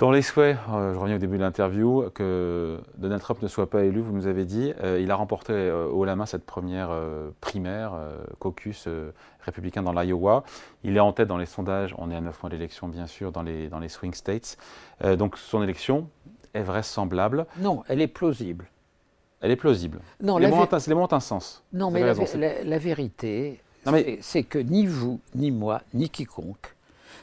Dans les souhaits, euh, je reviens au début de l'interview, que Donald Trump ne soit pas élu, vous nous avez dit, euh, il a remporté euh, haut la main cette première primaire, caucus républicain dans l'Iowa. Il est en tête dans les sondages, on est à 9 mois d'élection bien sûr, dans les, dans les swing states. donc son élection est vraisemblable. Non, elle est plausible. Elle est plausible. Non, les, mots, ont, un sens. Non, mais la, vérité, c'est que ni vous, ni moi, ni quiconque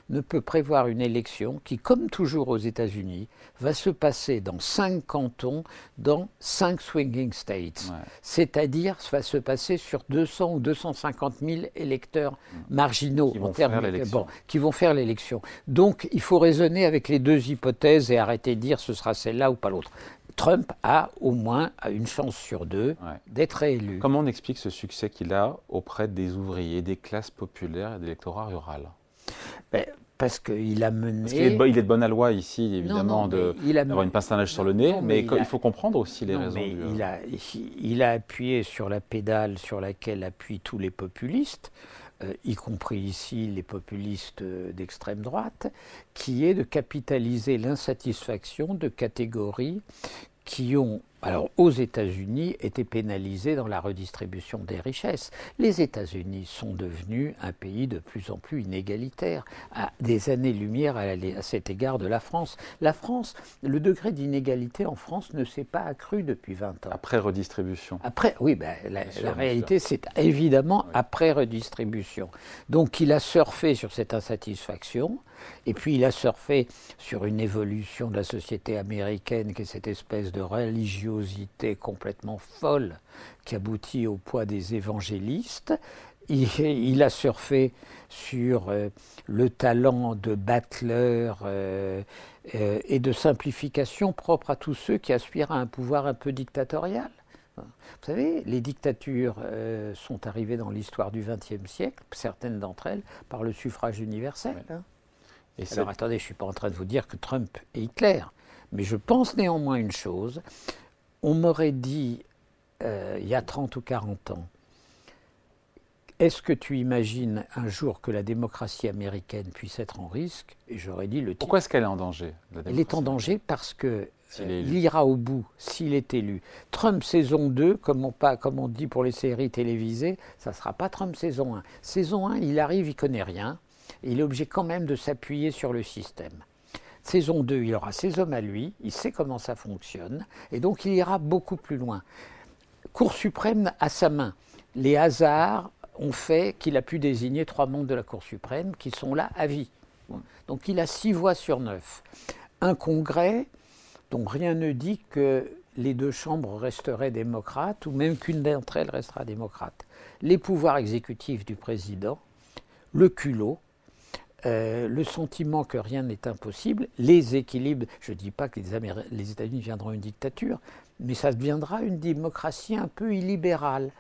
ne peut prévoir une élection qui, comme toujours aux États-Unis, va se passer dans cinq cantons, dans cinq swinging states. C'est-à-dire, va se passer sur 200 ou 250 000 électeurs mm. marginaux qui vont, faire qui vont faire l'élection. Donc, il faut raisonner avec les deux hypothèses et arrêter de dire ce sera celle-là ou pas l'autre. Trump a au moins une chance sur deux d'être élu. Comment on explique ce succès qu'il a auprès des ouvriers, des classes populaires et de l'électorat rural? Ben, parce qu'il a mené. Parce il, est de, il est de bonne aloi ici, évidemment, d'avoir une pince à neige sur le nez, mais, il, faut comprendre aussi les raisons. Mais il, a, il a appuyé sur la pédale sur laquelle appuient tous les populistes, euh, y compris ici les populistes d'extrême droite, qui est de capitaliser l'insatisfaction de catégories qui ont, alors aux États-Unis, été pénalisés dans la redistribution des richesses. Les États-Unis sont devenus un pays de plus en plus inégalitaire, à des années-lumière à, à, cet égard de la France. La France, le degré d'inégalité en France ne s'est pas accru depuis 20 ans. Après redistribution. Après, oui, ben, la, réalité, c'est évidemment après redistribution. Donc il a surfé sur cette insatisfaction. Et puis il a surfé sur une évolution de la société américaine qui est cette espèce de complètement folle qui aboutit au poids des évangélistes. Il, a surfé sur euh, le talent de battleur euh, euh, et de simplification propre à tous ceux qui aspirent à un pouvoir un peu dictatorial. Vous savez, les dictatures sont arrivées dans l'histoire du XXe siècle, certaines d'entre elles, par le suffrage universel. Hein. Alors attendez, je ne suis pas en train de vous dire que Trump est Hitler, mais je pense néanmoins une chose. On m'aurait dit euh, il y a 30 ou 40 ans, est-ce que tu imagines un jour que la démocratie américaine puisse être en risque? Et j'aurais dit le Pourquoi est-ce qu'elle est en danger Elle est en danger parce que euh, il ira au bout s'il est élu. Trump saison 2, comme on, pas, comme on dit pour les séries télévisées, ça ne sera pas Trump saison 1. Saison 1, il arrive, il connaît rien il est obligé quand même de s'appuyer sur le système. Saison 2, il aura ses hommes à lui, il sait comment ça fonctionne, et donc il ira beaucoup plus loin. Cour suprême à sa main. Les hasards ont fait qu'il a pu désigner trois membres de la Cour suprême qui sont là à vie. Donc il a six voix sur neuf. Un congrès dont rien ne dit que les deux chambres resteraient démocrates ou même qu'une d'entre elles restera démocrate. Les pouvoirs exécutifs du président, le culot, euh, le sentiment que rien n'est impossible, les équilibres, je ne dis pas que les, États-Unis viendront une dictature, mais ça deviendra une démocratie un peu illibérale.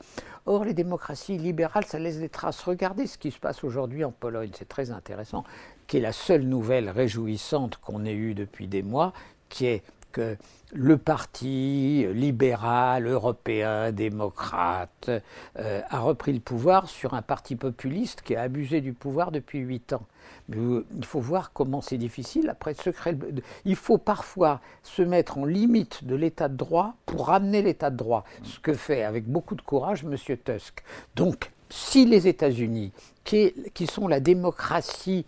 Or, les démocraties illibérales, ça laisse des traces. Regardez ce qui se passe aujourd'hui en Pologne, c'est très intéressant, qui est la seule nouvelle réjouissante qu'on ait eue depuis des mois, qui est que le parti libéral, européen, démocrate euh, a repris le pouvoir sur un parti populiste qui a abusé du pouvoir depuis huit ans. Mais euh, il faut voir comment c'est difficile. Après, il faut parfois se mettre en limite de l'état de droit pour ramener l'état de droit, ce que fait avec beaucoup de courage M. Tusk. Donc, si les États-Unis, qui sont la démocratie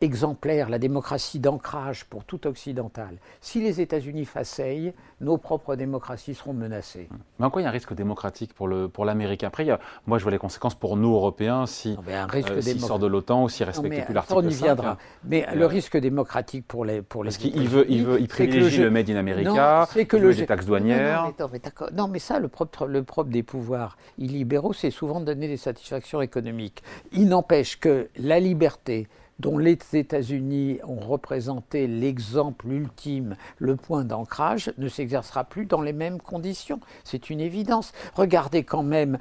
exemplaire, la démocratie d'ancrage pour tout occidental. Si les États-Unis faceillent, nos propres démocraties seront menacées. Mais en quoi il y a un risque démocratique pour l'Amérique pour Après, il y a, moi je vois les conséquences pour nous, Européens, si, euh, s'il sort de l'OTAN ou s'il respecte plus l'article 5. On y viendra. Hein. Mais le euh, risque démocratique pour les pour Parce qu'il veut, il veut, il privilégie le, Made in America, il veut des taxes douanières. Non, mais, non, mais ça, le propre, le propre des pouvoirs illibéraux, c'est souvent de donner des satisfactions économiques. Il n'empêche que la liberté, dont les États-Unis ont représenté l'exemple ultime, le point d'ancrage, ne s'exercera plus dans les mêmes conditions. C'est une évidence. Regardez quand même,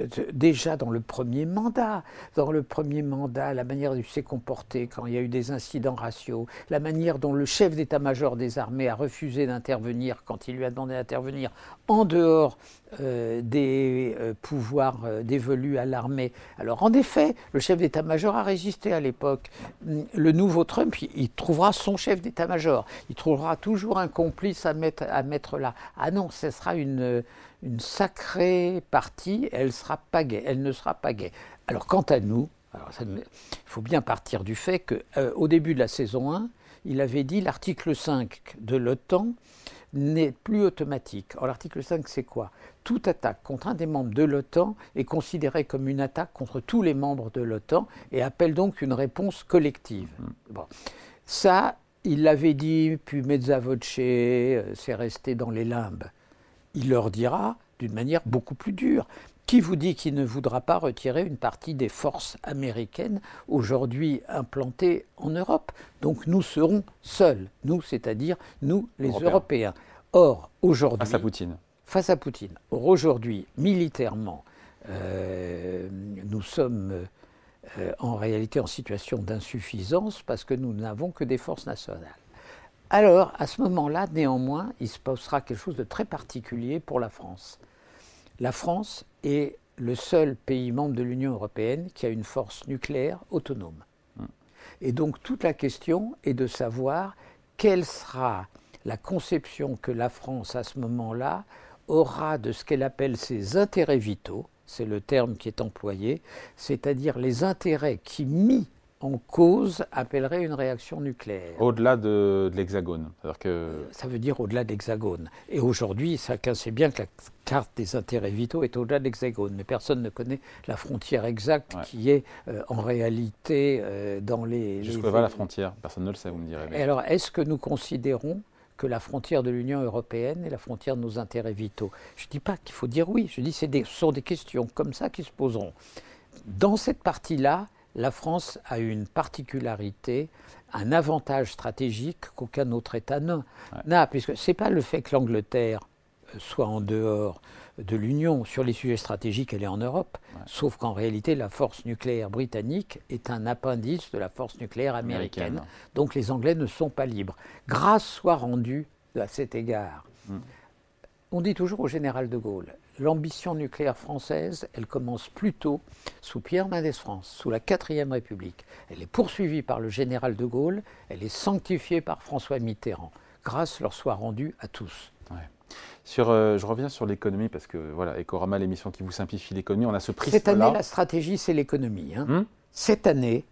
euh, déjà dans le premier mandat, dans le premier mandat, la manière dont il s'est comporté quand il y a eu des incidents raciaux, la manière dont le chef d'état-major des armées a refusé d'intervenir quand il lui a demandé d'intervenir en dehors euh, des euh, pouvoirs dévolus à l'armée. Alors en effet, le chef d'état-major a résisté à l'époque le nouveau Trump, il, trouvera son chef d'état-major. Il trouvera toujours un complice à mettre, là. Ah non, ce sera une, sacrée partie, elle, sera pas ne sera pas gay. Alors quant à nous, il faut bien partir du fait qu'au euh, début de la saison 1, il avait dit l'article 5 de l'OTAN n'est plus automatique. Alors l'article 5, c'est quoi? Toute attaque contre un des membres de l'OTAN est considérée comme une attaque contre tous les membres de l'OTAN et appelle donc une réponse collective. Mm. Bon. Ça, il l'avait dit, puis mezza voce, euh, c'est resté dans les limbes. Il leur dira d'une manière beaucoup plus dure. Qui vous dit qu'il ne voudra pas retirer une partie des forces américaines aujourd'hui implantées en Europe? Donc nous serons seuls, nous, c'est-à-dire nous, les Européens. Or, aujourd'hui. Face à Poutine. Face à Poutine. Or, aujourd'hui, militairement, euh, nous sommes euh, en réalité en situation d'insuffisance parce que nous n'avons que des forces nationales. Alors, à ce moment-là, néanmoins, il se passera quelque chose de très particulier pour la France la France est le seul pays membre de l'Union européenne qui a une force nucléaire autonome. Hmm. Et donc toute la question est de savoir quelle sera la conception que la France à ce moment-là aura de ce qu'elle appelle ses intérêts vitaux, c'est le terme qui est employé, c'est-à-dire les intérêts qui, mis en cause appellerait une réaction nucléaire. Au-delà de, l'hexagone que... Ça veut dire au-delà de l'hexagone. Et aujourd'hui, chacun sait bien que la carte des intérêts vitaux est au-delà de l'hexagone, mais personne ne connaît la frontière exacte qui est euh, en réalité euh, dans les... Jusqu'où va la frontière Personne ne le sait, vous me direz. alors, est-ce que nous considérons que la frontière de l'Union européenne est la frontière de nos intérêts vitaux? Je ne dis pas qu'il faut dire oui, je dis que ce sont des questions comme ça qui se poseront. Dans cette partie-là, la France a une particularité, un avantage stratégique qu'aucun autre État n'a, puisque ce n'est pas le fait que l'Angleterre euh, soit en dehors de l'Union sur les sujets stratégiques, elle est en Europe, sauf qu'en réalité la force nucléaire britannique est un appendice de la force nucléaire américaine, donc les Anglais ne sont pas libres. Grâce soit rendue à cet égard. Hmm. On dit toujours au général de Gaulle, l'ambition nucléaire française, elle commence plutôt sous Pierre Mendès France, sous la 4ème République. Elle est poursuivie par le général de Gaulle, elle est sanctifiée par François Mitterrand. Grâce leur soit rendue à tous. Sur, euh, je reviens sur l'économie parce que voilà, Ecorama, l'émission qui vous simplifie l'économie, on a ce prix. Cette année, la stratégie, c'est l'économie. Hein. Hmm Cette année,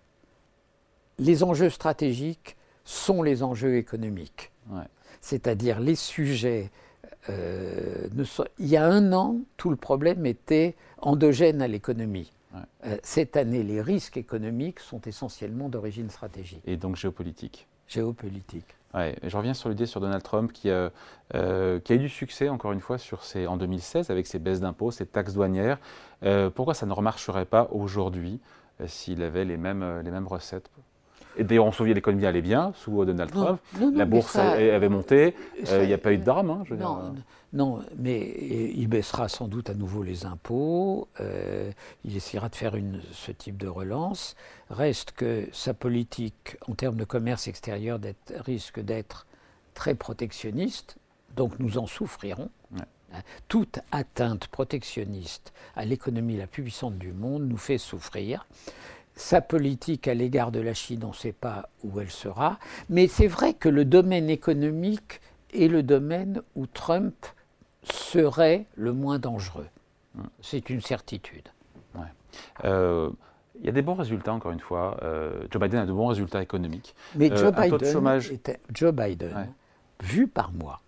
les enjeux stratégiques sont les enjeux économiques. C'est-à-dire les sujets euh, il y a un an, tout le problème était endogène à l'économie. Euh, cette année, les risques économiques sont essentiellement d'origine stratégique. Et donc géopolitique. Géopolitique. Ouais, je reviens sur l'idée sur Donald Trump qui, a, euh, qui a eu du succès, encore une fois, sur ses, en 2016 avec ses baisses d'impôts, ses taxes douanières. pourquoi ça ne remarcherait pas aujourd'hui s'il avait les mêmes, les mêmes recettes et d'ailleurs, on se souvient, l'économie allait bien sous Donald Trump. la bourse avait monté. Euh, il n'y a pas eu de drame. Hein, non, non, mais il baissera sans doute à nouveau les impôts. Euh, il essaiera de faire une, ce type de relance. Reste que sa politique en termes de commerce extérieur risque d'être très protectionniste. Donc nous en souffrirons. Toute atteinte protectionniste à l'économie la plus puissante du monde nous fait souffrir sa politique à l'égard de la Chine, on ne sait pas où elle sera, mais c'est vrai que le domaine économique est le domaine où Trump serait le moins dangereux. C'est une certitude. Euh, il y a des bons résultats, encore une fois. Euh, Joe Biden a de bons résultats économiques. Mais Joe, euh, chômage... Joe Biden, vu par moi,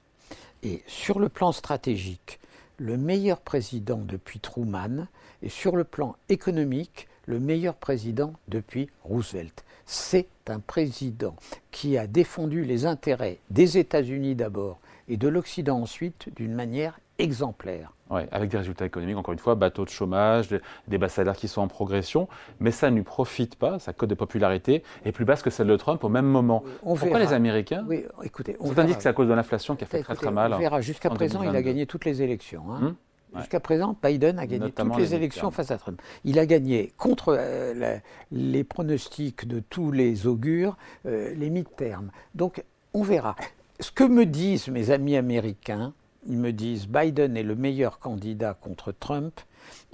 est sur le plan stratégique le meilleur président depuis Truman, et sur le plan économique, le meilleur président depuis Roosevelt. C'est un président qui a défendu les intérêts des États-Unis d'abord et de l'Occident ensuite d'une manière exemplaire. Ouais, avec des résultats économiques, encore une fois, bateau de chômage, des, bas salaires qui sont en progression, mais ça ne lui profite pas, sa cote de popularité est plus basse que celle de Trump au même moment. Pourquoi les Américains oui, écoutez, on Certains disent que c'est à cause de l'inflation qui a fait très très mal. On verra, jusqu'à présent, il a gagné toutes les élections. Hein. Hum Jusqu'à présent, Biden a gagné toutes les, élections face à Trump. Il a gagné contre euh, les pronostics de tous les augures, euh, les mi-termes. Donc, on verra. Ce que me disent mes amis américains, ils me disent Biden est le meilleur candidat contre Trump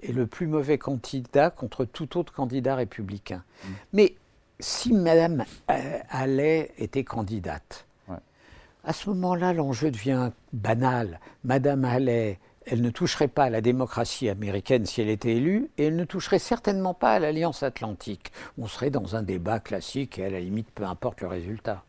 et le plus mauvais candidat contre tout autre candidat républicain. Mm. Mais si Madame euh, Allais était candidate, à ce moment-là, l'enjeu devient banal. Madame Allais, elle ne toucherait pas à la démocratie américaine si elle était élue, et elle ne toucherait certainement pas à l'Alliance atlantique. On serait dans un débat classique, et à la limite, peu importe le résultat.